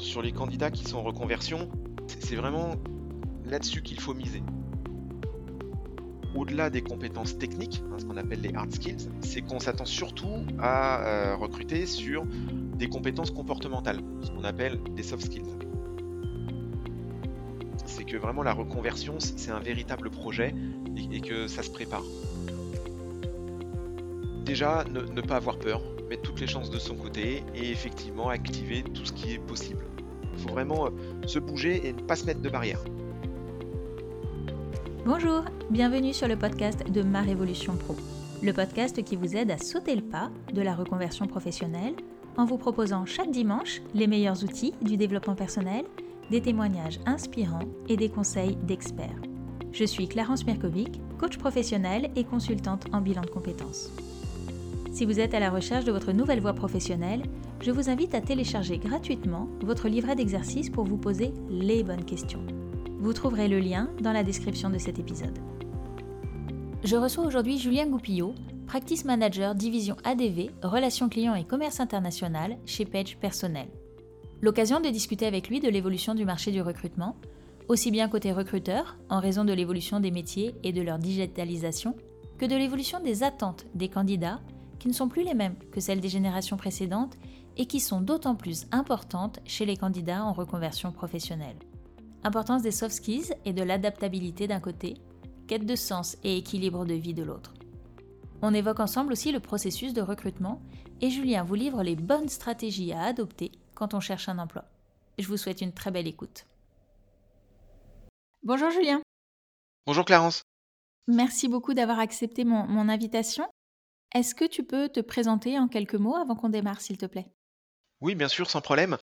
sur les candidats qui sont en reconversion, c'est vraiment là-dessus qu'il faut miser. Au-delà des compétences techniques, hein, ce qu'on appelle les hard skills, c'est qu'on s'attend surtout à euh, recruter sur des compétences comportementales, ce qu'on appelle des soft skills. C'est que vraiment la reconversion, c'est un véritable projet et, que ça se prépare. Déjà, ne pas avoir peur, mettre toutes les chances de son côté et effectivement activer tout ce qui est possible. Faut vraiment euh, se bouger et ne pas se mettre de barrière. Bonjour, bienvenue sur le podcast de Ma Révolution Pro, le podcast qui vous aide à sauter le pas de la reconversion professionnelle en vous proposant chaque dimanche les meilleurs outils du développement personnel, des témoignages inspirants et des conseils d'experts. Je suis Clarence Mirkovic, coach professionnel et consultante en bilan de compétences. Si vous êtes à la recherche de votre nouvelle voie professionnelle, je vous invite à télécharger gratuitement votre livret d'exercices pour vous poser les bonnes questions. Vous trouverez le lien dans la description de cet épisode. Je reçois aujourd'hui Julien Goupillot, Practice Manager Division ADV, Relations clients et commerce international chez Page Personnel. L'occasion de discuter avec lui de l'évolution du marché du recrutement, aussi bien côté recruteur, en raison de l'évolution des métiers et de leur digitalisation, que de l'évolution des attentes des candidats qui ne sont plus les mêmes que celles des générations précédentes et qui sont d'autant plus importantes chez les candidats en reconversion professionnelle. Importance des soft skills et de l'adaptabilité d'un côté, quête de sens et équilibre de vie de l'autre. On évoque ensemble aussi le processus de recrutement et Julien vous livre les bonnes stratégies à adopter quand on cherche un emploi. Je vous souhaite une très belle écoute. Bonjour Julien. Bonjour Clarence. Merci beaucoup d'avoir accepté mon, mon invitation. Est-ce que tu peux te présenter en quelques mots avant qu'on démarre, s'il te plaît? Oui, bien sûr, sans problème.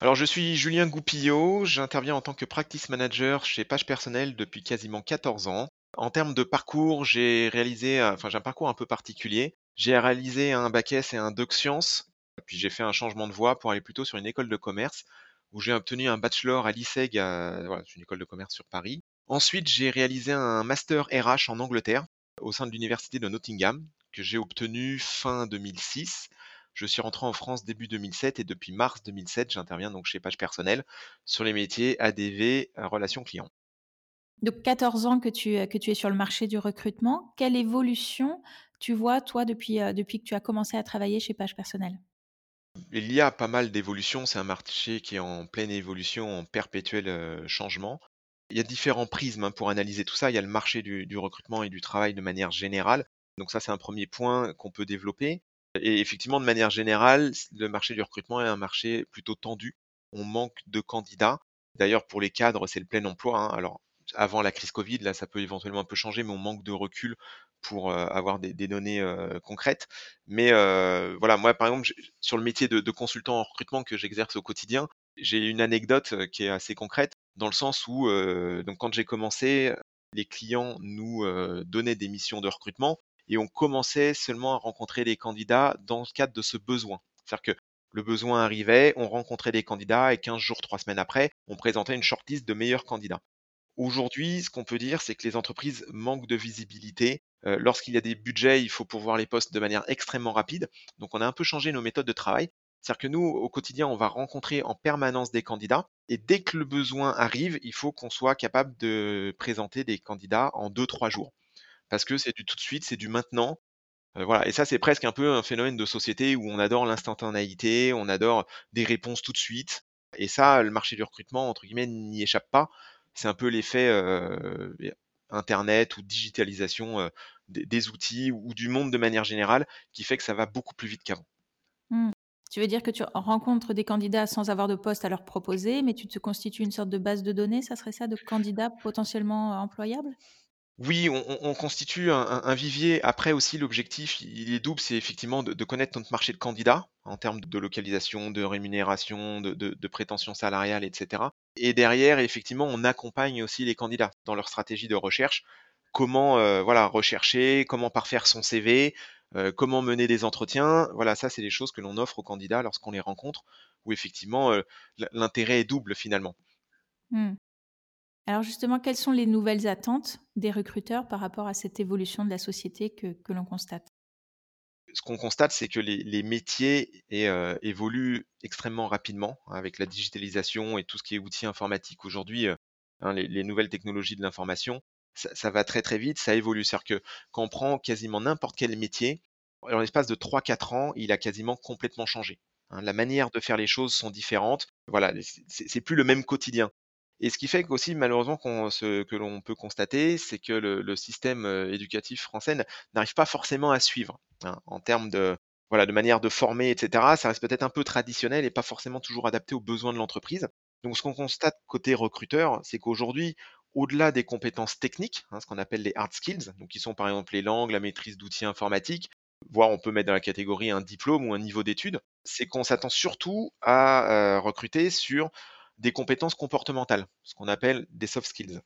Alors, je suis Julien Goupillot, j'interviens en tant que practice manager chez Page Personnel depuis quasiment 14 ans. En termes de parcours, j'ai réalisé, enfin, j'ai un parcours un peu particulier. J'ai réalisé un bac S et un doc sciences, puis j'ai fait un changement de voie pour aller plutôt sur une école de commerce où j'ai obtenu un bachelor à l'ISEG, une école de commerce sur Paris. Ensuite, j'ai réalisé un master RH en Angleterre au sein de l'université de Nottingham que j'ai obtenu fin 2006. Je suis rentré en France début 2007 et depuis mars 2007, j'interviens donc chez Page Personnel sur les métiers ADV, euh, relations clients. Donc 14 ans que tu, euh, que tu es sur le marché du recrutement. Quelle évolution tu vois, toi, depuis, euh, depuis que tu as commencé à travailler chez Page Personnel Il y a pas mal d'évolutions. C'est un marché qui est en pleine évolution, en perpétuel changement. Il y a différents prismes hein, pour analyser tout ça. Il y a le marché du recrutement et du travail de manière générale. Donc ça, c'est un premier point qu'on peut développer. Et effectivement, de manière générale, le marché du recrutement est un marché plutôt tendu. On manque de candidats. D'ailleurs, pour les cadres, c'est le plein emploi. Hein. Alors, avant la crise Covid, là, ça peut éventuellement un peu changer, mais on manque de recul pour euh, avoir des, données euh, concrètes. Mais euh, voilà, moi, par exemple, sur le métier de, de consultant en recrutement que j'exerce au quotidien, j'ai une anecdote qui est assez concrète, dans le sens où, donc, quand j'ai commencé, les clients nous donnaient des missions de recrutement et on commençait seulement à rencontrer des candidats dans le cadre de ce besoin. C'est-à-dire que le besoin arrivait, on rencontrait des candidats et 15 jours, 3 semaines après, on présentait une shortlist de meilleurs candidats. Aujourd'hui, ce qu'on peut dire, c'est que les entreprises manquent de visibilité. Euh, lorsqu'il y a des budgets, il faut pourvoir les postes de manière extrêmement rapide. Donc on a un peu changé nos méthodes de travail. C'est-à-dire que nous, au quotidien, on va rencontrer en permanence des candidats et dès que le besoin arrive, il faut qu'on soit capable de présenter des candidats en 2-3 jours parce que c'est du tout de suite, c'est du maintenant. Voilà, et ça c'est presque un peu un phénomène de société où on adore l'instantanéité, on adore des réponses tout de suite. Et ça, le marché du recrutement, entre guillemets, n'y échappe pas. C'est un peu l'effet Internet ou digitalisation des, outils ou, du monde de manière générale qui fait que ça va beaucoup plus vite qu'avant. Mmh. Tu veux dire que tu rencontres des candidats sans avoir de poste à leur proposer, mais tu te constitues une sorte de base de données, ça serait ça, de candidats potentiellement employables? Oui, on, constitue un, vivier. Après aussi, l'objectif, il est double, c'est effectivement de, connaître notre marché de candidats en termes de localisation, de rémunération, de, prétention salariale, etc. Et derrière, effectivement, on accompagne aussi les candidats dans leur stratégie de recherche. Comment euh, voilà rechercher, comment parfaire son CV, euh, comment mener des entretiens. Voilà, ça, c'est des choses que l'on offre aux candidats lorsqu'on les rencontre, où effectivement, euh, l'intérêt est double finalement. Mmh. Alors justement, quelles sont les nouvelles attentes des recruteurs par rapport à cette évolution de la société que, l'on constate? Ce qu'on constate, c'est que les, métiers euh, évoluent extrêmement rapidement hein, avec la digitalisation et tout ce qui est outils informatiques aujourd'hui, euh, hein, les, nouvelles technologies de l'information. Ça, va très très vite, ça évolue. C'est-à-dire que quand on prend quasiment n'importe quel métier, dans l'espace de 3-4 ans, il a quasiment complètement changé. Hein. la manière de faire les choses sont différentes. Voilà, c'est plus le même quotidien. Et ce qui fait qu'aussi, malheureusement, ce que l'on peut constater, c'est que le, système éducatif français n'arrive pas forcément à suivre hein, en termes de, voilà, de manière de former, etc. Ça reste peut-être un peu traditionnel et pas forcément toujours adapté aux besoins de l'entreprise. Donc, ce qu'on constate côté recruteur, c'est qu'aujourd'hui, au-delà des compétences techniques, hein, ce qu'on appelle les hard skills, donc qui sont par exemple les langues, la maîtrise d'outils informatiques, voire on peut mettre dans la catégorie un diplôme ou un niveau d'études, c'est qu'on s'attend surtout à recruter sur des compétences comportementales, ce qu'on appelle des soft skills.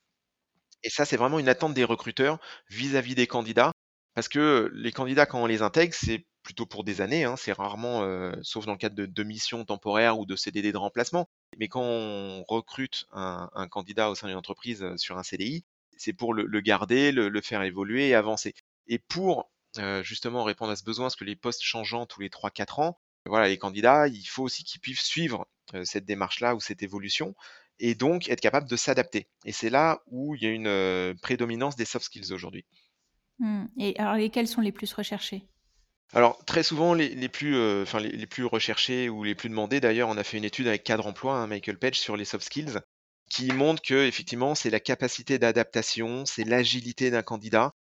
Et ça, c'est vraiment une attente des recruteurs vis-à-vis des candidats, parce que les candidats, quand on les intègre, c'est plutôt pour des années, hein, c'est rarement, euh, sauf dans le cadre de, missions temporaires ou de CDD de remplacement, mais quand on recrute un, candidat au sein d'une entreprise euh, sur un CDI, c'est pour le, garder, le, faire évoluer et avancer. Et pour euh, justement répondre à ce besoin, parce que les postes changeant tous les 3-4 ans, voilà, les candidats, il faut aussi qu'ils puissent suivre cette démarche-là ou cette évolution et donc être capable de s'adapter. Et c'est là où il y a une prédominance des soft skills aujourd'hui. Mmh. Et alors, lesquels sont les plus recherchés? Alors très souvent les, plus, enfin, les, plus recherchés ou les plus demandés d'ailleurs, on a fait une étude avec Cadre Emploi, hein, Michael Page, sur les soft skills, qui montre que effectivement c'est la capacité d'adaptation, c'est l'agilité d'un candidat,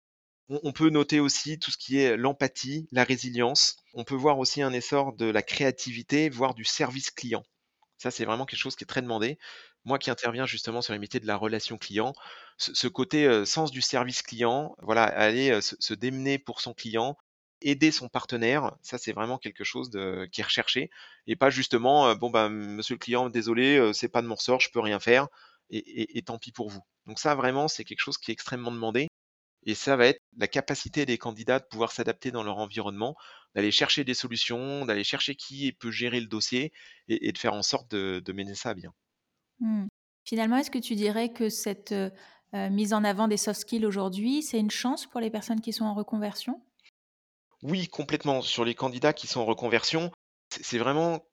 on, peut noter aussi tout ce qui est l'empathie, la résilience. On peut voir aussi un essor de la créativité, voire du service client. Ça, c'est vraiment quelque chose qui est très demandé. Moi qui interviens justement sur les métiers de la relation client, ce, côté sens du service client, voilà, aller se, démener pour son client, aider son partenaire, ça c'est vraiment quelque chose de, qui est recherché et pas justement bon ben monsieur le client désolé c'est pas de mon ressort je peux rien faire et tant pis pour vous. Donc ça vraiment c'est quelque chose qui est extrêmement demandé et ça va être la capacité des candidats de pouvoir s'adapter dans leur environnement, d'aller chercher des solutions, d'aller chercher qui peut gérer le dossier et, de faire en sorte de, mener ça bien. Mmh. Finalement, est-ce que tu dirais que cette euh, euh, mise en avant des soft skills aujourd'hui, c'est une chance pour les personnes qui sont en reconversion? Oui, complètement. Sur les candidats qui sont en reconversion, c'est vraiment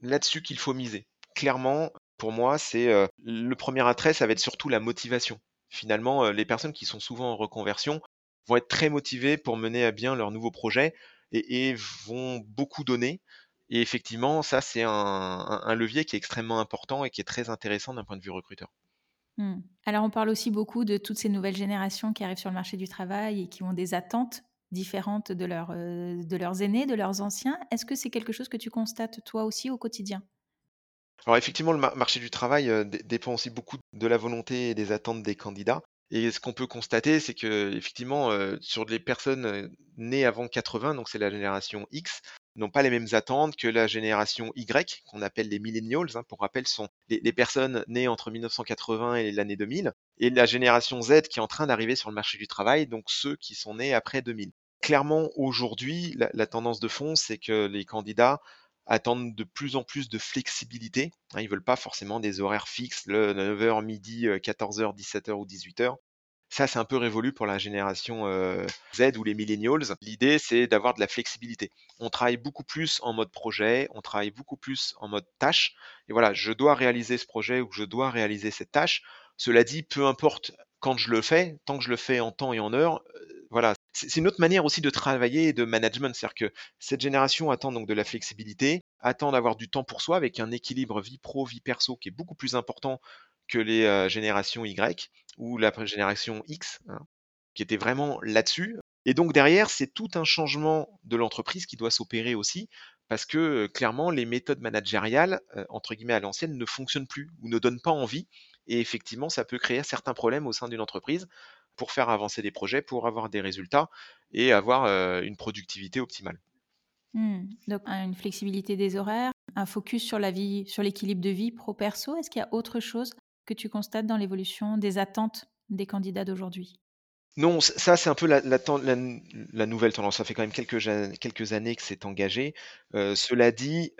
là-dessus qu'il faut miser. Clairement, pour moi, c'est euh, le premier attrait, ça va être surtout la motivation finalement, les personnes qui sont souvent en reconversion vont être très motivées pour mener à bien leur nouveau projet et, vont beaucoup donner. Et effectivement, ça, c'est un, levier qui est extrêmement important et qui est très intéressant d'un point de vue recruteur. Mmh. Alors, on parle aussi beaucoup de toutes ces nouvelles générations qui arrivent sur le marché du travail et qui ont des attentes différentes de, de leurs aînés, de leurs anciens. Est-ce que c'est quelque chose que tu constates toi aussi au quotidien? Alors effectivement, le marché du travail euh, dépend aussi beaucoup de la volonté et des attentes des candidats. Et ce qu'on peut constater, c'est que effectivement, euh, sur les personnes euh, nées avant 80, donc c'est la génération X, n'ont pas les mêmes attentes que la génération Y, qu'on appelle les millennials. Hein. pour rappel, sont les, personnes nées entre 1980 et l'année 2000, et la génération Z qui est en train d'arriver sur le marché du travail, donc ceux qui sont nés après 2000. Clairement, aujourd'hui, la tendance de fond, c'est que les candidats attendent de plus en plus de flexibilité. Hein, ils veulent pas forcément des horaires fixes, le 9h, midi, 14h, 17h ou 18h. Ça, c'est un peu révolu pour la génération euh, Z ou les millennials. L'idée, c'est d'avoir de la flexibilité. On travaille beaucoup plus en mode projet, on travaille beaucoup plus en mode tâche. Et voilà, je dois réaliser ce projet ou je dois réaliser cette tâche. Cela dit, peu importe quand je le fais, tant que je le fais en temps et en heure, euh, voilà, c'est une autre manière aussi de travailler et de management. C'est-à-dire que cette génération attend donc de la flexibilité, attend d'avoir du temps pour soi avec un équilibre vie pro, vie perso qui est beaucoup plus important que les euh, générations Y ou la génération X, hein, qui était vraiment là-dessus. Et donc derrière, c'est tout un changement de l'entreprise qui doit s'opérer aussi, parce que euh, clairement, les méthodes managériales, euh, entre guillemets à l'ancienne, ne fonctionnent plus ou ne donnent pas envie. Et effectivement, ça peut créer certains problèmes au sein d'une entreprise pour faire avancer des projets, pour avoir des résultats et avoir une productivité optimale. Mmh. Donc une flexibilité des horaires, un focus sur la vie, sur l'équilibre de vie pro-perso. Est-ce qu'il y a autre chose que tu constates dans l'évolution des attentes des candidats d'aujourd'hui? Non, ça c'est un peu la, nouvelle tendance. Ça fait quand même quelques, quelques années que c'est engagé. cela dit,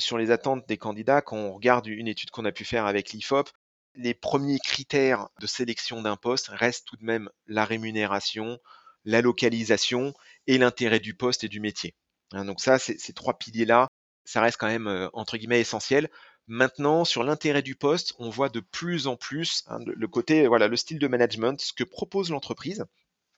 sur les attentes des candidats, quand on regarde une étude qu'on a pu faire avec l'IFOP, les premiers critères de sélection d'un poste restent tout de même la rémunération, la localisation et l'intérêt du poste et du métier. Hein, donc ça, ces trois piliers-là, ça reste quand même euh, entre guillemets essentiel. Maintenant, sur l'intérêt du poste, on voit de plus en plus hein, le côté, voilà, le style de management, ce que propose l'entreprise,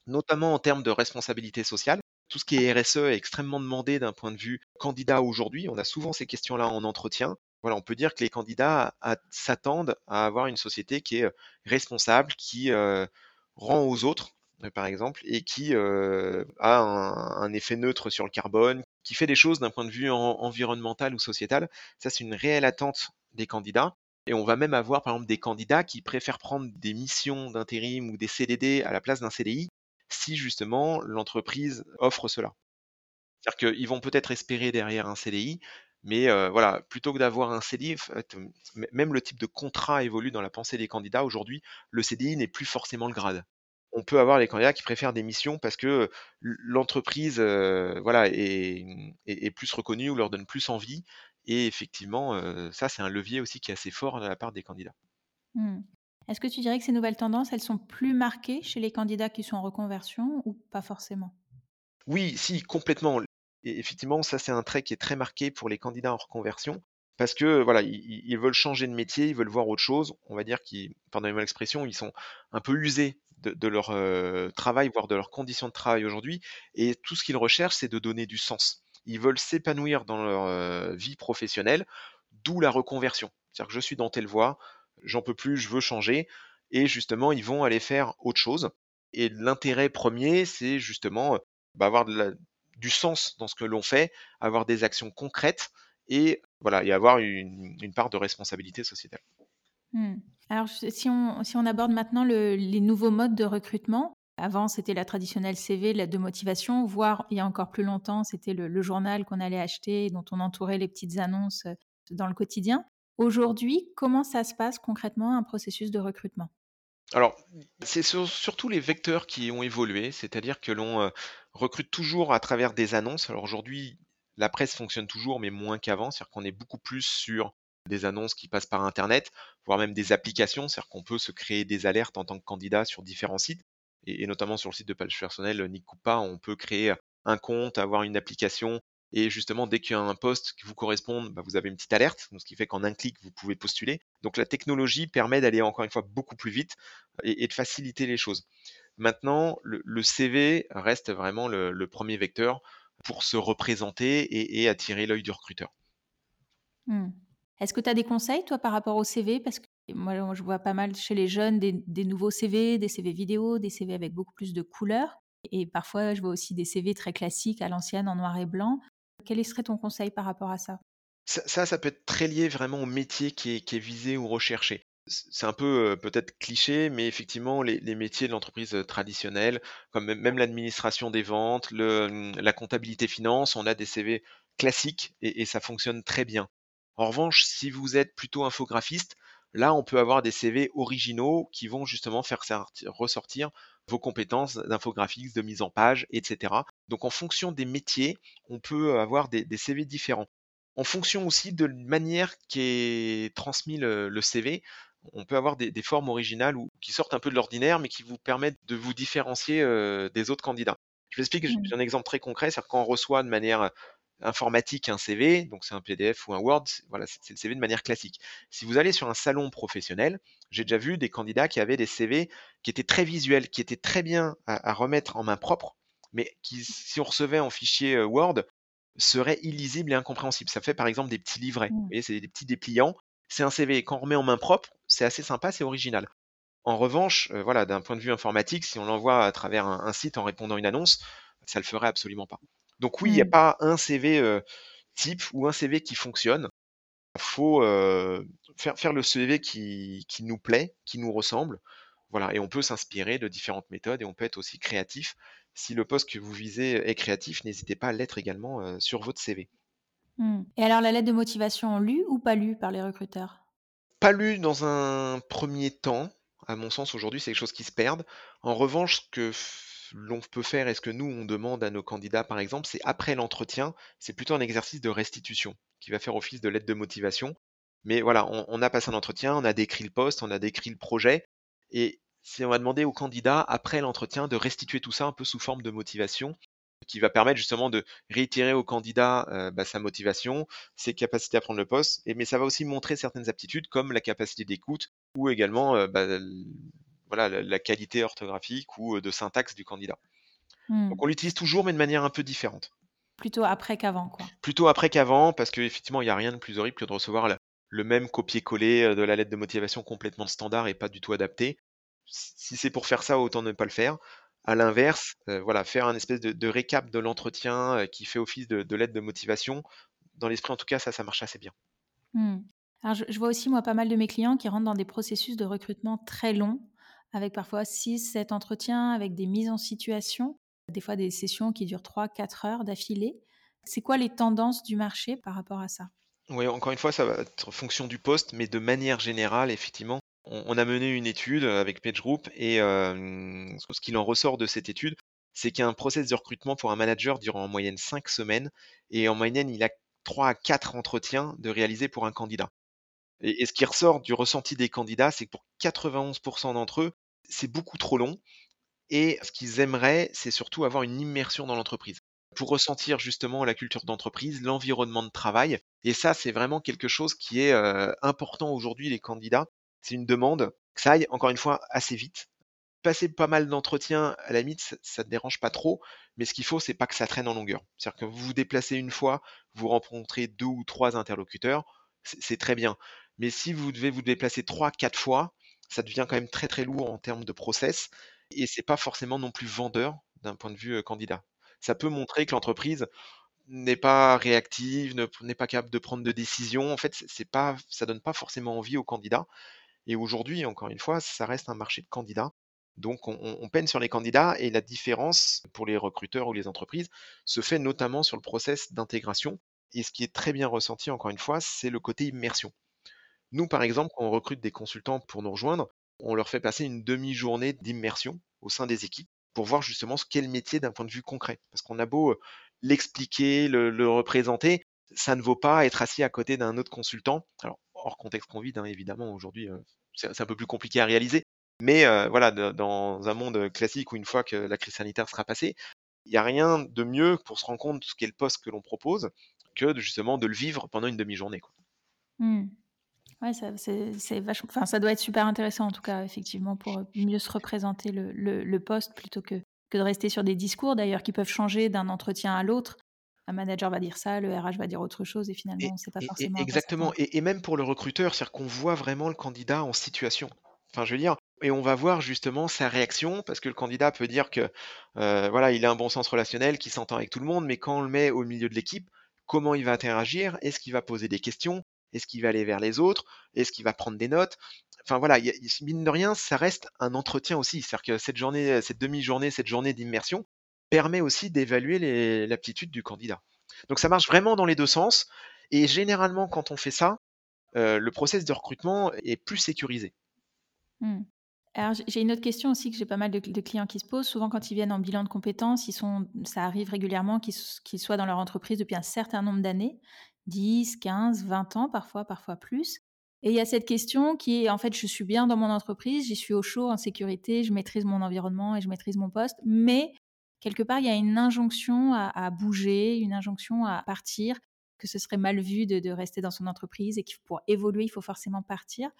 notamment en termes de responsabilité sociale. Tout ce qui est RSE est extrêmement demandé d'un point de vue candidat aujourd'hui. On a souvent ces questions-là en entretien. On peut dire que les candidats s'attendent à avoir une société qui est euh, responsable, qui euh, rend aux autres, euh, par exemple, et qui a un, effet neutre sur le carbone, qui fait des choses d'un point de vue environnemental ou sociétal. Ça, c'est une réelle attente des candidats. Et on va même avoir, par exemple, des candidats qui préfèrent prendre des missions d'intérim ou des CDD à la place d'un CDI si justement l'entreprise offre cela. C'est-à-dire qu'ils vont peut-être espérer derrière un CDI, mais voilà, plutôt que d'avoir un CDI, même le type de contrat évolue dans la pensée des candidats. Aujourd'hui, le CDI n'est plus forcément le grade. On peut avoir les candidats qui préfèrent des missions parce que l'entreprise voilà, est, plus reconnue ou leur donne plus envie. Et effectivement, ça, c'est un levier aussi qui est assez fort de la part des candidats. Mmh. Est-ce que tu dirais que ces nouvelles tendances, elles sont plus marquées chez les candidats qui sont en reconversion ou pas forcément? Oui, si, complètement. Et effectivement, ça, c'est un trait qui est très marqué pour les candidats en reconversion parce que voilà, ils, veulent changer de métier, ils veulent voir autre chose. On va dire qu'ils, pardonnez-moi l'expression, ils sont un peu usés de, leur euh, travail, voire de leurs conditions de travail aujourd'hui. Et tout ce qu'ils recherchent, c'est de donner du sens. Ils veulent s'épanouir dans leur euh, vie professionnelle, d'où la reconversion. C'est-à-dire que je suis dans telle voie, j'en peux plus, je veux changer. Et justement, ils vont aller faire autre chose. Et l'intérêt premier, c'est justement bah, avoir du sens dans ce que l'on fait, avoir des actions concrètes et voilà, et avoir une, part de responsabilité sociétale. Mmh. Alors, si on, si on aborde maintenant les nouveaux modes de recrutement, avant, c'était la traditionnelle CV, la de motivation, voire il y a encore plus longtemps, c'était le, journal qu'on allait acheter, dont on entourait les petites annonces euh, dans le quotidien. Aujourd'hui, comment ça se passe concrètement un processus de recrutement? Alors, c'est surtout les vecteurs qui ont évolué, c'est-à-dire que l'on euh, recrute toujours à travers des annonces. Alors aujourd'hui, la presse fonctionne toujours, mais moins qu'avant, c'est-à-dire qu'on est beaucoup plus sur des annonces qui passent par Internet, voire même des applications, c'est-à-dire qu'on peut se créer des alertes en tant que candidat sur différents sites, et, notamment sur le site de page personnel Nick Coupa, on peut créer un compte, avoir une application, et justement, dès qu'il y a un poste qui vous correspond, bah, vous avez une petite alerte, ce qui fait qu'en un clic, vous pouvez postuler. Donc la technologie permet d'aller encore une fois beaucoup plus vite et, de faciliter les choses. Maintenant, le, CV reste vraiment le, premier vecteur pour se représenter et, attirer l'œil du recruteur. Mmh. Est-ce que tu as des conseils, toi, par rapport au CV Parce que moi, je vois pas mal chez les jeunes des, nouveaux CV, des CV vidéo, des CV avec beaucoup plus de couleurs. Et parfois, je vois aussi des CV très classiques à l'ancienne en noir et blanc. Quel serait ton conseil par rapport à ça? Ça, ça, peut être très lié vraiment au métier qui est, visé ou recherché. C'est un peu euh, peut-être cliché, mais effectivement, les, métiers de l'entreprise euh, traditionnelle, comme même, l'administration des ventes, le, la comptabilité finance, on a des CV classiques et ça fonctionne très bien. En revanche, si vous êtes plutôt infographiste, là, on peut avoir des CV originaux qui vont justement faire ressortir vos compétences d'infographiste, de mise en page, etc. Donc, en fonction des métiers, on peut avoir des, CV différents. En fonction aussi de la manière qui est transmis le, CV, on peut avoir des, formes originales ou qui sortent un peu de l'ordinaire, mais qui vous permettent de vous différencier euh, des autres candidats. Je vous explique, j'ai mmh. un exemple très concret, c'est-à-dire quand on reçoit de manière informatique un CV, donc c'est un PDF ou un Word, voilà, c'est le CV de manière classique. Si vous allez sur un salon professionnel, j'ai déjà vu des candidats qui avaient des CV qui étaient très visuels, qui étaient très bien à, remettre en main propre, mais qui, si on recevait en fichier euh, Word, seraient illisibles et incompréhensibles. Ça fait par exemple des petits livrets, vous mmh. voyez, c'est des petits dépliants. C'est un CV, quand on remet en main propre, c'est assez sympa, c'est original. En revanche, euh, voilà, d'un point de vue informatique, si on l'envoie à travers un, un site en répondant à une annonce, ça le ferait absolument pas. Donc oui, il n'y a mmh. pas un CV type ou un CV qui fonctionne. Il faut faire, faire, le CV qui, qui, nous plaît, qui nous ressemble. Voilà, et on peut s'inspirer de différentes méthodes et on peut être aussi créatif. Si le poste que vous visez est créatif, n'hésitez pas à l'être également sur votre CV. Mmh. Et alors la lettre de motivation lue ou pas lue par les recruteurs? Pas lue dans un premier temps. À mon sens, aujourd'hui, c'est quelque chose qui se perd. En revanche, ce que l'on peut faire et ce que nous, on demande à nos candidats, par exemple, c'est après l'entretien, c'est plutôt un exercice de restitution qui va faire office de lettre de motivation. Mais voilà, on, a passé un entretien, on a décrit le poste, on a décrit le projet, et si on va demander aux candidats, après l'entretien, de restituer tout ça un peu sous forme de motivation. Qui va permettre justement de réitérer au candidat euh, bah, sa motivation, ses capacités à prendre le poste, et, mais ça va aussi montrer certaines aptitudes comme la capacité d'écoute ou également euh, bah, voilà, la, qualité orthographique ou de syntaxe du candidat. Hmm. Donc on l'utilise toujours mais de manière un peu différente. Plutôt après qu'avant, quoi. Plutôt après qu'avant, parce qu'effectivement, il n'y a rien de plus horrible que de recevoir le même copier-coller de la lettre de motivation complètement standard et pas du tout adapté. Si c'est pour faire ça, autant ne pas le faire. À l'inverse, euh, voilà, faire un espèce de, récap de l'entretien euh, qui fait office de, lettre de motivation. Dans l'esprit, en tout cas, ça, ça marche assez bien. Mmh. Alors, je, vois aussi, moi, pas mal de mes clients qui rentrent dans des processus de recrutement très longs, avec parfois 6, 7 entretiens, avec des mises en situation, des fois des sessions qui durent 3, 4 heures d'affilée. C'est quoi les tendances du marché par rapport à ça? Oui, encore une fois, ça va être fonction du poste, mais de manière générale, effectivement, on, a mené une étude avec PageGroup et ce qu'il en ressort de cette étude, c'est qu'il y a un process de recrutement pour un manager durant en moyenne 5 semaines et en moyenne, il a 3 à 4 entretiens de réaliser pour un candidat. Et, ce qui ressort du ressenti des candidats, c'est que pour 91% d'entre eux, c'est beaucoup trop long. Et ce qu'ils aimeraient, c'est surtout avoir une immersion dans l'entreprise pour ressentir justement la culture d'entreprise, l'environnement de travail. Et ça, c'est vraiment quelque chose qui est important aujourd'hui, les candidats c'est une demande, que ça aille encore une fois assez vite. Passer pas mal d'entretiens, à la limite, ça ne dérange pas trop, mais ce qu'il faut, c'est pas que ça traîne en longueur. C'est-à-dire que vous vous déplacez une fois, vous rencontrez deux ou trois interlocuteurs, c'est très bien. Mais si vous devez vous déplacer trois, quatre fois, ça devient quand même très très lourd en termes de process et c'est pas forcément non plus vendeur d'un point de vue euh, candidat. Ça peut montrer que l'entreprise n'est pas réactive, n'est pas capable de prendre de décisions. En fait, c'est pas, ça donne pas forcément envie aux candidats. Et aujourd'hui, encore une fois, ça reste un marché de candidats. Donc on, peine sur les candidats et la différence pour les recruteurs ou les entreprises se fait notamment sur le process d'intégration. Et ce qui est très bien ressenti, encore une fois, c'est le côté immersion. Nous, par exemple, quand on recrute des consultants pour nous rejoindre, on leur fait passer une demi-journée d'immersion au sein des équipes pour voir justement ce qu'est le métier d'un point de vue concret. Parce qu'on a beau l'expliquer, le, représenter, ça ne vaut pas être assis à côté d'un autre consultant. Alors, hors contexte Covid, hein, évidemment, aujourd'hui, c'est un peu plus compliqué à réaliser. Mais voilà, dans un monde classique où une fois que la crise sanitaire sera passée, il n'y a rien de mieux pour se rendre compte de ce qu'est le poste que l'on propose que de, justement de le vivre pendant une demi-journée. Mmh. Ouais, ça, doit être super intéressant en tout cas, effectivement, pour mieux se représenter le, poste plutôt que de rester sur des discours d'ailleurs qui peuvent changer d'un entretien à l'autre un manager va dire ça, le RH va dire autre chose et finalement, c'est pas forcément. exactement. Et, même pour le recruteur, c'est-à-dire qu'on voit vraiment le candidat en situation. Enfin, je veux dire, et on va voir justement sa réaction parce que le candidat peut dire que euh, voilà, il a un bon sens relationnel, qu'il s'entend avec tout le monde, mais quand on le met au milieu de l'équipe, comment il va interagir? Est-ce qu'il va poser des questions? Est-ce qu'il va aller vers les autres? Est-ce qu'il va prendre des notes? Enfin voilà, mine de rien, ça reste un entretien aussi. C'est-à-dire que cette journée, cette demi-journée, cette journée d'immersion, permet aussi d'évaluer l'aptitude du candidat. Donc ça marche vraiment dans les deux sens. Et généralement, quand on fait ça, euh, le process de recrutement est plus sécurisé. Mmh. Alors j'ai une autre question aussi que j'ai pas mal de, clients qui se posent. Souvent quand ils viennent en bilan de compétences, ils sont, ça arrive régulièrement qu'ils soient dans leur entreprise depuis un certain nombre d'années, 10, 15, 20 ans parfois, parfois plus. Et il y a cette question qui est en fait je suis bien dans mon entreprise, j'y suis au chaud, en sécurité, je maîtrise mon environnement et je maîtrise mon poste, mais quelque part, il y a une injonction à, bouger, une injonction à partir, que ce serait mal vu de, rester dans son entreprise et qu'il pour évoluer, il faut forcément partir.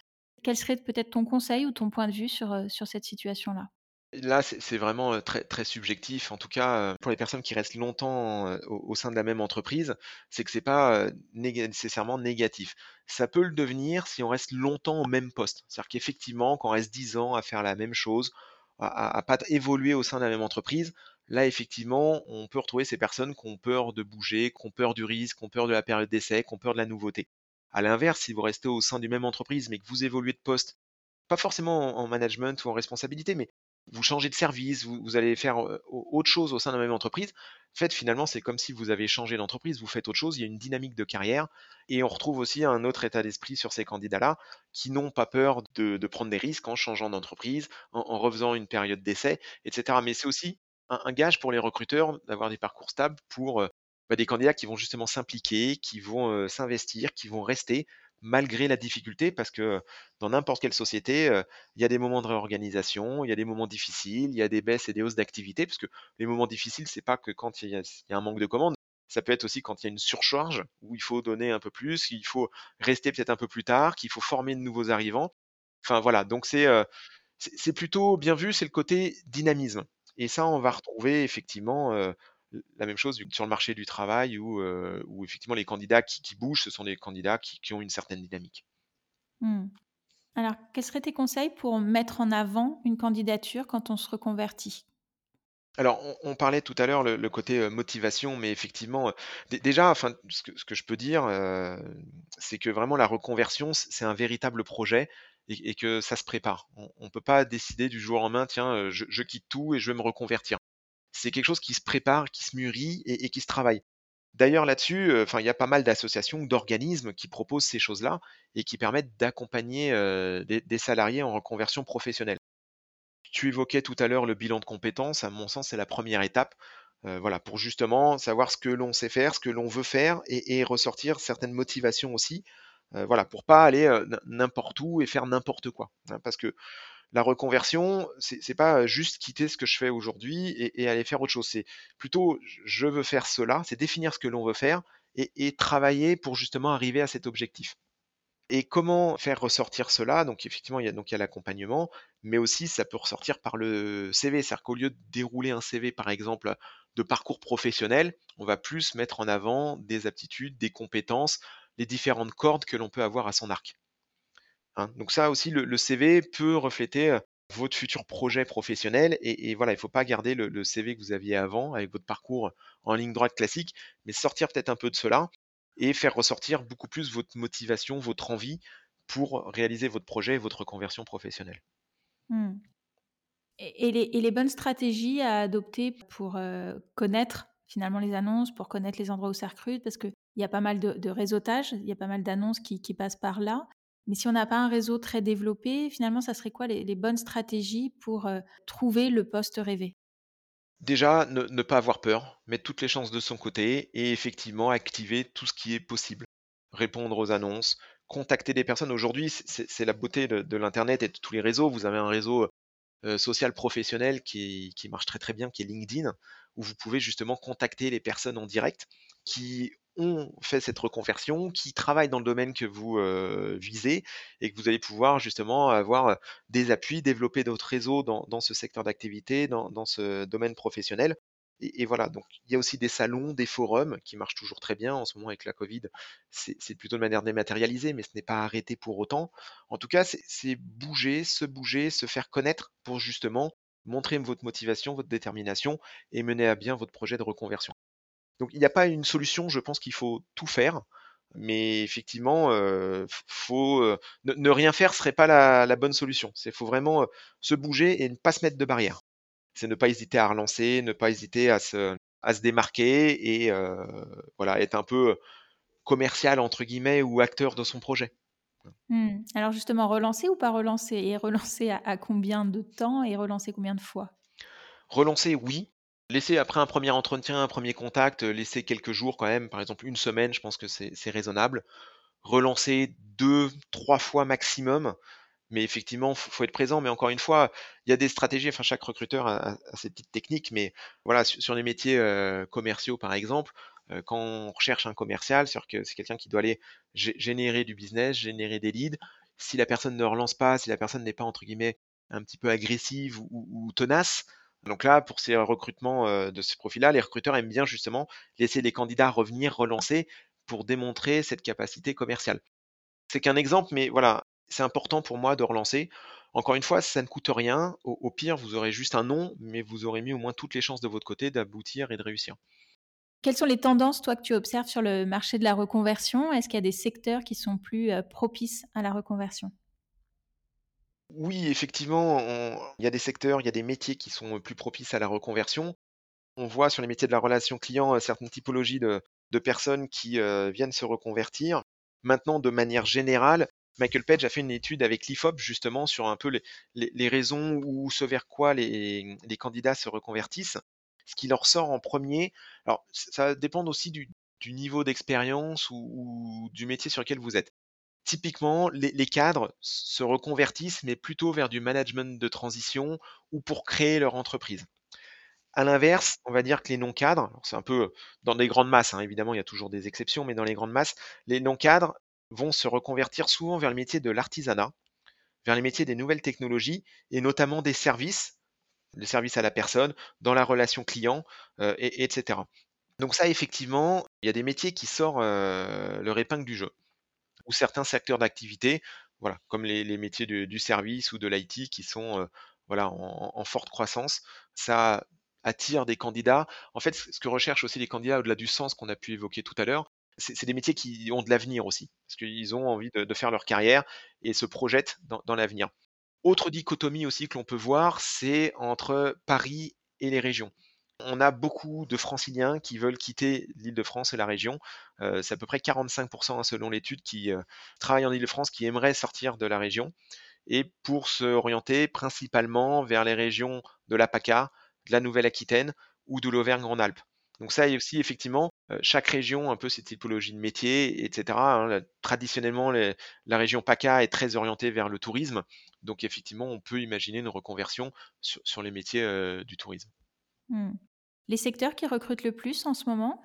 Quel serait peut-être ton conseil ou ton point de vue sur, euh, sur cette situation-là? Là, c'est vraiment très, très subjectif. En tout cas, pour les personnes qui restent longtemps au, sein de la même entreprise, c'est que c'est pas nécessairement négatif. Ça peut le devenir si on reste longtemps au même poste. C'est-à-dire qu'effectivement, quand on reste 10 ans à faire la même chose, à, à, pas évoluer au sein de la même entreprise, là effectivement, on peut retrouver ces personnes qui ont peur de bouger, qui ont peur du risque, qui ont peur de la période d'essai, qui ont peur de la nouveauté. À l'inverse, si vous restez au sein d'une même entreprise, mais que vous évoluez de poste, pas forcément en management ou en responsabilité, mais vous changez de service, vous, allez faire autre chose au sein de la même entreprise. En fait, finalement, c'est comme si vous avez changé d'entreprise, vous faites autre chose, il y a une dynamique de carrière. Et on retrouve aussi un autre état d'esprit sur ces candidats-là qui n'ont pas peur de, prendre des risques en changeant d'entreprise, en, en, refaisant une période d'essai, etc. Mais c'est aussi un, gage pour les recruteurs d'avoir des parcours stables pour bah, des candidats qui vont justement s'impliquer, qui vont s'investir, qui vont rester malgré la difficulté, parce que dans n'importe quelle société, euh, il y a des moments de réorganisation, il y a des moments difficiles, il y a des baisses et des hausses d'activité, parce que les moments difficiles, c'est pas que quand il y, a, un manque de commandes, ça peut être aussi quand il y a une surcharge, où il faut donner un peu plus, qu'il faut rester peut-être un peu plus tard, qu'il faut former de nouveaux arrivants. Enfin voilà, donc euh, c'est plutôt bien vu, c'est le côté dynamisme. Et ça, on va retrouver effectivement euh, la même chose sur le marché du travail où, euh, effectivement les candidats qui, bougent, ce sont des candidats qui, ont une certaine dynamique. Mmh. Alors, quels seraient tes conseils pour mettre en avant une candidature quand on se reconvertit? Alors, on, parlait tout à l'heure le, côté euh, motivation, mais effectivement, déjà, enfin, ce que, je peux dire, c'est que vraiment la reconversion, c'est un véritable projet et, que ça se prépare. On ne peut pas décider du jour au lendemain, tiens, je, quitte tout et je vais me reconvertir. C'est quelque chose qui se prépare, qui se mûrit et, qui se travaille. D'ailleurs, là-dessus, enfin, il y a pas mal d'associations, d'organismes qui proposent ces choses-là et qui permettent d'accompagner des, salariés en reconversion professionnelle. Tu évoquais tout à l'heure le bilan de compétences. À mon sens, c'est la première étape. voilà, pour justement savoir ce que l'on sait faire, ce que l'on veut faire et, ressortir certaines motivations aussi euh, voilà, pour pas aller euh, n'importe où et faire n'importe quoi. Hein, parce que la reconversion, c'est pas juste quitter ce que je fais aujourd'hui et, aller faire autre chose. C'est plutôt je veux faire cela, c'est définir ce que l'on veut faire et, travailler pour justement arriver à cet objectif. Et comment faire ressortir cela? Donc effectivement, il y a donc l'accompagnement, mais aussi ça peut ressortir par le CV. C'est-à-dire qu'au lieu de dérouler un CV, par exemple, de parcours professionnel, on va plus mettre en avant des aptitudes, des compétences, les différentes cordes que l'on peut avoir à son arc. Hein, donc ça aussi, le, CV peut refléter euh, votre futur projet professionnel. Et, voilà, il ne faut pas garder le, CV que vous aviez avant avec votre parcours en ligne droite classique, mais sortir peut-être un peu de cela et faire ressortir beaucoup plus votre motivation, votre envie pour réaliser votre projet votre conversion professionnelle. Mmh. Et, les, bonnes stratégies à adopter pour euh, connaître finalement les annonces, pour connaître les endroits où ça recrute, parce qu'il y a pas mal de, réseautage, il y a pas mal d'annonces qui, passent par là. Mais si on n'a pas un réseau très développé, finalement, ça serait quoi les, bonnes stratégies pour euh, trouver le poste rêvé? Déjà, ne, pas avoir peur, mettre toutes les chances de son côté et effectivement activer tout ce qui est possible. Répondre aux annonces, contacter des personnes. Aujourd'hui, c'est la beauté de, l'Internet et de tous les réseaux. Vous avez un réseau euh, social professionnel qui, qui, marche très très bien, qui est LinkedIn, où vous pouvez justement contacter les personnes en direct qui ont fait cette reconversion, qui travaillent dans le domaine que vous euh, visez et que vous allez pouvoir justement avoir euh, des appuis, développer d'autres réseaux dans, ce secteur d'activité, dans, ce domaine professionnel. Et, voilà, donc il y a aussi des salons, des forums qui marchent toujours très bien. En ce moment, avec la Covid, c'est plutôt de manière dématérialisée, mais ce n'est pas arrêté pour autant. En tout cas, c'est bouger, se bouger, se faire connaître pour justement montrer votre motivation, votre détermination et mener à bien votre projet de reconversion. Donc il n'y a pas une solution, je pense qu'il faut tout faire, mais effectivement, euh, faut, euh, ne, rien faire serait pas la, bonne solution. Il faut vraiment euh, se bouger et ne pas se mettre de barrière. C'est ne pas hésiter à relancer, ne pas hésiter à se, à se démarquer et voilà, être un peu commercial entre guillemets ou acteur de son projet. Mmh. Alors justement, relancer ou pas relancer? Et relancer à, combien de temps et relancer combien de fois? Relancer, oui. Laisser après un premier entretien, un premier contact, euh, laisser quelques jours quand même, par exemple une semaine, je pense que c'est raisonnable. Relancer deux, trois fois maximum. Mais effectivement, il faut, être présent. Mais encore une fois, il y a des stratégies. Enfin, chaque recruteur a, ses petites techniques. Mais voilà, sur, les métiers euh, commerciaux, par exemple, euh, quand on recherche un commercial, c'est que c'est quelqu'un qui doit aller générer du business, générer des leads. Si la personne ne relance pas, si la personne n'est pas entre guillemets un petit peu agressive ou, tenace, donc là, pour ces recrutements euh, de ce profil-là, les recruteurs aiment bien justement laisser les candidats revenir, relancer pour démontrer cette capacité commerciale. C'est qu'un exemple, mais voilà, c'est important pour moi de relancer. Encore une fois, ça ne coûte rien. au, pire, vous aurez juste un nom, mais vous aurez mis au moins toutes les chances de votre côté d'aboutir et de réussir. Quelles sont les tendances, toi, que tu observes sur le marché de la reconversion? Est-ce qu'il y a des secteurs qui sont plus euh, propices à la reconversion? Oui, effectivement, il y a des secteurs, il y a des métiers qui sont plus propices à la reconversion. On voit sur les métiers de la relation client euh, certaines typologies de, personnes qui euh, viennent se reconvertir. Maintenant, de manière générale, Michael Page a fait une étude avec l'IFOP justement sur un peu les, raisons ou ce vers quoi les candidats se reconvertissent ce qui leur sort en premier. Alors, ça dépend aussi du, niveau d'expérience ou, du métier sur lequel vous êtes. Typiquement, les, les cadres se reconvertissent, mais plutôt vers du management de transition ou pour créer leur entreprise. À l'inverse, on va dire que les non-cadres, c'est un peu dans des grandes masses, hein, évidemment, il y a toujours des exceptions, mais dans les grandes masses, les non-cadres vont se reconvertir souvent vers le métier de l'artisanat, vers les métiers des nouvelles technologies et notamment des services, le service à la personne, dans la relation client, euh, et, etc. Donc ça, effectivement, il y a des métiers qui sortent euh, leur épingle du jeu, ou certains secteurs d'activité, comme les, métiers du service ou de l'IT qui sont euh, en, forte croissance. Ça attire des candidats. En fait, ce que recherchent aussi les candidats, au-delà du sens qu'on a pu évoquer tout à l'heure, c'est des métiers qui ont de l'avenir aussi, parce qu'ils ont envie de, faire leur carrière et se projettent dans, l'avenir. Autre dichotomie aussi que l'on peut voir, c'est entre Paris et les régions. On a beaucoup de franciliens qui veulent quitter l'île de France et la région. Euh, c'est à peu près 45% hein, selon l'étude qui euh, travaillent en île de France qui aimeraient sortir de la région et pour se orienter principalement vers les régions de la PACA, de la Nouvelle-Aquitaine ou de l'Auvergne-Rhône-Alpes. Donc ça, aussi effectivement, chaque région, un peu cette typologie de métier, etc. Hein, traditionnellement, la région PACA est très orientée vers le tourisme. Donc effectivement, on peut imaginer une reconversion sur, les métiers du tourisme. Mmh. Les secteurs qui recrutent le plus en ce moment?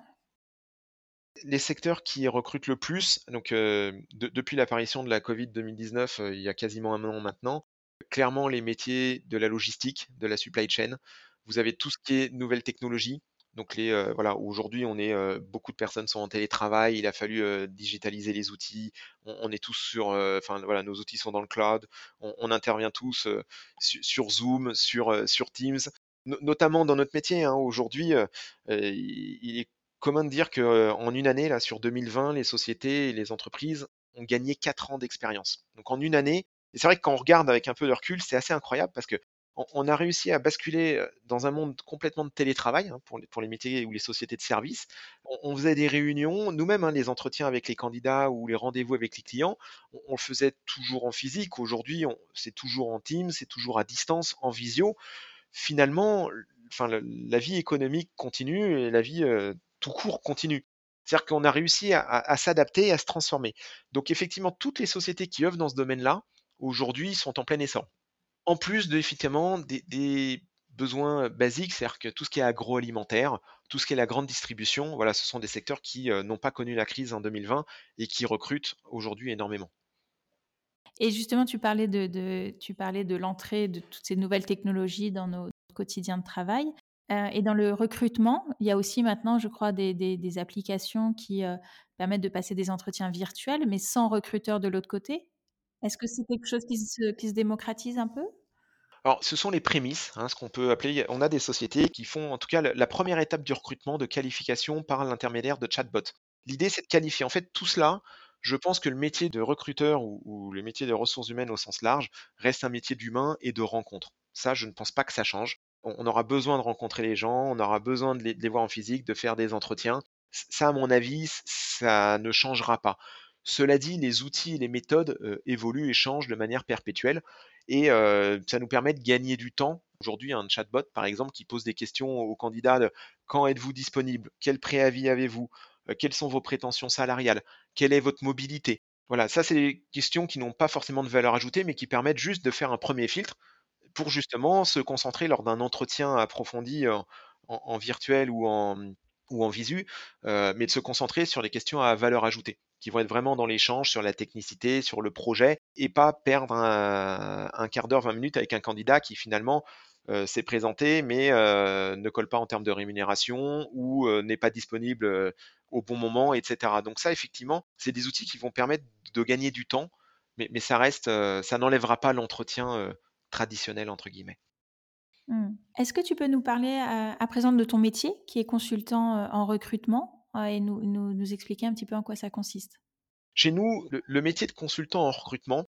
Les secteurs qui recrutent le plus, donc depuis l'apparition de la Covid 2019, il y a quasiment un an maintenant, clairement les métiers de la logistique, de la supply chain. Vous avez tout ce qui est nouvelles technologies, donc les euh, voilà, aujourd'hui on est euh, beaucoup de personnes sont en télétravail, il a fallu euh, digitaliser les outils, on, est tous sur, enfin voilà, nos outils sont dans le cloud, on, intervient tous sur Zoom, sur Teams, notamment dans notre métier. Hein, aujourd'hui, il, est commun de dire que en une année là sur 2020, les sociétés et les entreprises ont gagné 4 ans d'expérience. Donc en une année, et c'est vrai que quand on regarde avec un peu de recul, c'est assez incroyable parce que on, a réussi à basculer dans un monde complètement de télétravail hein, pour, les, métiers ou les sociétés de services. On, faisait des réunions, nous-mêmes, hein, les entretiens avec les candidats ou les rendez-vous avec les clients, on, le faisait toujours en physique. Aujourd'hui, c'est toujours en team, c'est toujours à distance, en visio. Finalement, enfin, la, vie économique continue et la vie tout court continue. C'est-à-dire qu'on a réussi à, à s'adapter et à se transformer. Donc effectivement, toutes les sociétés qui œuvrent dans ce domaine-là, aujourd'hui, sont en plein essor en plus de effectivement des, besoins basiques, c'est-à-dire que tout ce qui est agroalimentaire, tout ce qui est la grande distribution, voilà, ce sont des secteurs qui n'ont pas connu la crise en 2020 et qui recrutent aujourd'hui énormément. Et justement, tu parlais de, tu parlais de l'entrée de toutes ces nouvelles technologies dans nos quotidiens de travail. et dans le recrutement, il y a aussi maintenant, je crois, des, applications qui permettent de passer des entretiens virtuels, mais sans recruteur de l'autre côté. Est-ce que c'est quelque chose qui se, démocratise un peu? Alors, ce sont les prémices, hein, ce qu'on peut appeler. On a des sociétés qui font, en tout cas, la première étape du recrutement de qualification par l'intermédiaire de chatbot. L'idée, c'est de qualifier. En fait, tout cela, je pense que le métier de recruteur ou, le métier de ressources humaines au sens large reste un métier d'humain et de rencontre. Ça, je ne pense pas que ça change. On, aura besoin de rencontrer les gens, on aura besoin de les voir en physique, de faire des entretiens. Ça, à mon avis, ça ne changera pas. Cela dit, les outils et les méthodes évoluent et changent de manière perpétuelle et ça nous permet de gagner du temps. Aujourd'hui, un chatbot, par exemple, qui pose des questions aux candidats de quand êtes-vous disponible? Quel préavis avez-vous? Quelles sont vos prétentions salariales? Quelle est votre mobilité? Voilà, ça, c'est des questions qui n'ont pas forcément de valeur ajoutée, mais qui permettent juste de faire un premier filtre pour justement se concentrer lors d'un entretien approfondi en, virtuel ou en, visu, mais de se concentrer sur les questions à valeur ajoutée qui vont être vraiment dans l'échange sur la technicité, sur le projet, et pas perdre un, quart d'heure, 20 minutes avec un candidat qui finalement euh, s'est présenté, mais euh, ne colle pas en termes de rémunération ou euh, n'est pas disponible au bon moment, etc. Donc ça, effectivement, c'est des outils qui vont permettre de gagner du temps, mais, ça reste, ça n'enlèvera pas l'entretien traditionnel, entre guillemets. Mmh. Est-ce que tu peux nous parler à présent de ton métier, qui est consultant en recrutement et nous, nous, expliquer un petit peu en quoi ça consiste? Chez nous, le, métier de consultant en recrutement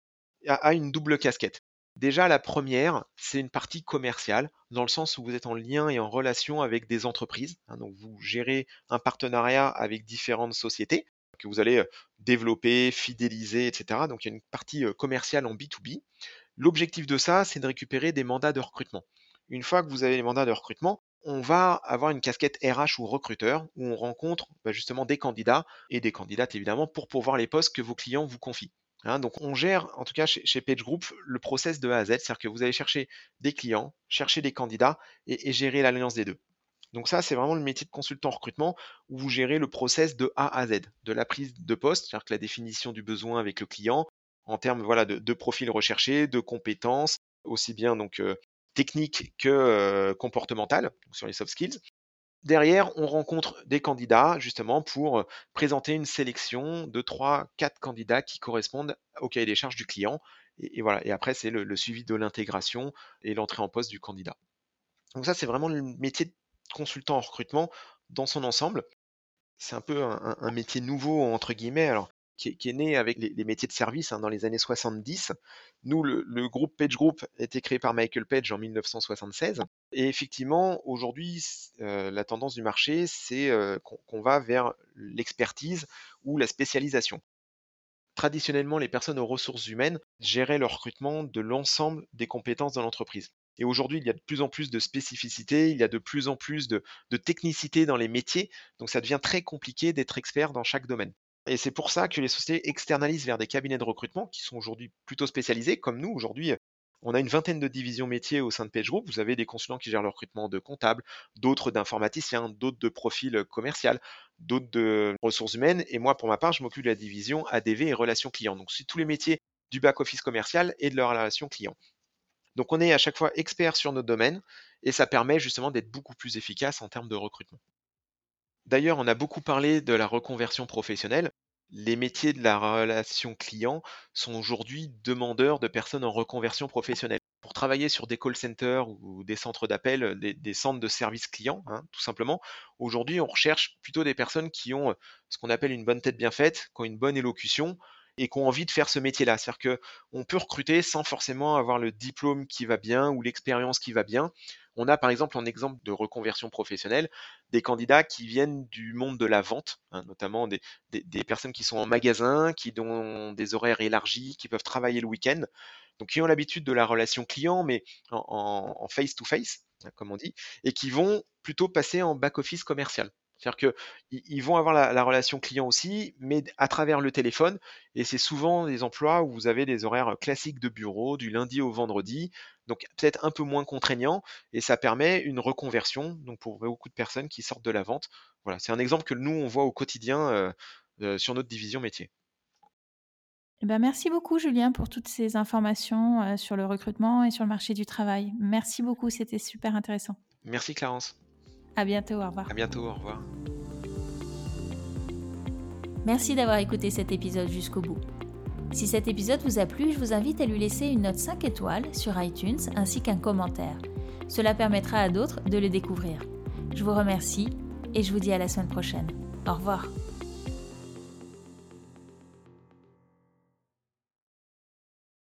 a, une double casquette. Déjà, la première, c'est une partie commerciale, dans le sens où vous êtes en lien et en relation avec des entreprises. Hein, donc, vous gérez un partenariat avec différentes sociétés que vous allez euh, développer, fidéliser, etc. Donc, il y a une partie euh, commerciale en B2B. L'objectif de ça, c'est de récupérer des mandats de recrutement. Une fois que vous avez les mandats de recrutement, on va avoir une casquette RH ou recruteur où on rencontre bah, justement des candidats et des candidates évidemment pour pouvoir les postes que vos clients vous confient. Hein, donc on gère, en tout cas chez, chez PageGroup, le process de A à Z, c'est-à-dire que vous allez chercher des clients, chercher des candidats et, gérer l'alliance des deux. Donc ça, c'est vraiment le métier de consultant recrutement où vous gérez le process de A à Z, de la prise de poste, c'est-à-dire que la définition du besoin avec le client, en termes voilà, de, profils recherchés, de compétences, aussi bien donc euh, techniques que euh, comportementales, sur les soft skills, Derrière, on rencontre des candidats justement pour présenter une sélection de 3 quatre candidats qui correspondent au cahier des charges du client. Et, voilà. Et après, c'est le, suivi de l'intégration et l'entrée en poste du candidat. Donc ça, c'est vraiment le métier de consultant en recrutement dans son ensemble. C'est un peu un, un, métier nouveau entre guillemets. Alors, qui est, né avec les, métiers de service hein, dans les années 70. Nous, le, groupe Page Group a été créé par Michael Page en 1976. Et effectivement, aujourd'hui, euh, la tendance du marché, c'est euh, qu'on va vers l'expertise ou la spécialisation. Traditionnellement, les personnes aux ressources humaines géraient le recrutement de l'ensemble des compétences dans l'entreprise. Et aujourd'hui, il y a de plus en plus de spécificités, il y a de plus en plus de, de technicité dans les métiers, donc ça devient très compliqué d'être expert dans chaque domaine. Et c'est pour ça que les sociétés externalisent vers des cabinets de recrutement qui sont aujourd'hui plutôt spécialisés, comme nous. Aujourd'hui, on a une vingtaine de divisions métiers au sein de PageGroup. Vous avez des consultants qui gèrent le recrutement de comptables, d'autres d'informaticiens, d'autres de profils commercial, d'autres de ressources humaines. Et moi, pour ma part, je m'occupe de la division ADV et relations clients. Donc, c'est tous les métiers du back-office commercial et de leur relation client. Donc, on est à chaque fois expert sur notre domaine et ça permet justement d'être beaucoup plus efficace en termes de recrutement. D'ailleurs, on a beaucoup parlé de la reconversion professionnelle. Les métiers de la relation client sont aujourd'hui demandeurs de personnes en reconversion professionnelle. Pour travailler sur des call centers ou des centres d'appel, des, centres de services clients, hein, tout simplement, aujourd'hui, on recherche plutôt des personnes qui ont ce qu'on appelle une bonne tête bien faite, qui ont une bonne élocution, et qui ont envie de faire ce métier-là. C'est-à-dire qu'on peut recruter sans forcément avoir le diplôme qui va bien ou l'expérience qui va bien. On a par exemple en exemple de reconversion professionnelle des candidats qui viennent du monde de la vente, hein, notamment des, personnes qui sont en magasin, qui ont des horaires élargis, qui peuvent travailler le week-end, donc qui ont l'habitude de la relation client, mais en face-to-face, hein, comme on dit, et qui vont plutôt passer en back-office commercial. C'est-à-dire qu'ils vont avoir la, relation client aussi, mais à travers le téléphone. Et c'est souvent des emplois où vous avez des horaires classiques de bureau, du lundi au vendredi, donc peut-être un peu moins contraignant, et ça permet une reconversion donc pour beaucoup de personnes qui sortent de la vente. Voilà, c'est un exemple que nous, on voit au quotidien euh, euh, sur notre division métier. Eh ben, merci beaucoup Julien pour toutes ces informations euh, sur le recrutement et sur le marché du travail. Merci beaucoup, c'était super intéressant. Merci Clarence. À bientôt, au revoir. À bientôt, au revoir. Merci d'avoir écouté cet épisode jusqu'au bout. Si cet épisode vous a plu, je vous invite à lui laisser une note 5 étoiles sur iTunes ainsi qu'un commentaire. Cela permettra à d'autres de le découvrir. Je vous remercie et je vous dis à la semaine prochaine. Au revoir.